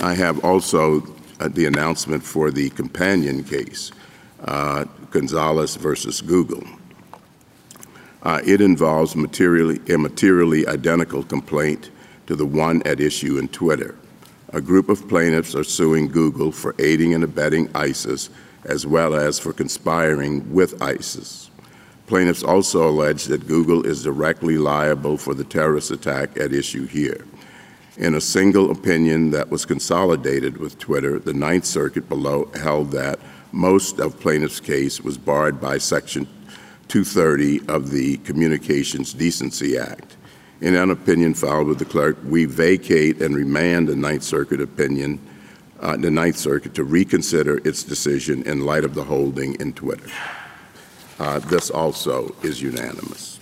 I have also uh, the announcement for the companion case, uh, Gonzalez versus Google. Uh, it involves materially, a materially identical complaint to the one at issue in Twitter. A group of plaintiffs are suing Google for aiding and abetting ISIS as well as for conspiring with ISIS. Plaintiffs also allege that Google is directly liable for the terrorist attack at issue here. In a single opinion that was consolidated with Twitter, the Ninth Circuit below held that most of plaintiff's case was barred by Section 230 of the Communications Decency Act. In an opinion filed with the clerk, we vacate and remand the Ninth Circuit opinion, uh, the Ninth Circuit to reconsider its decision in light of the holding in Twitter. Uh, this also is unanimous.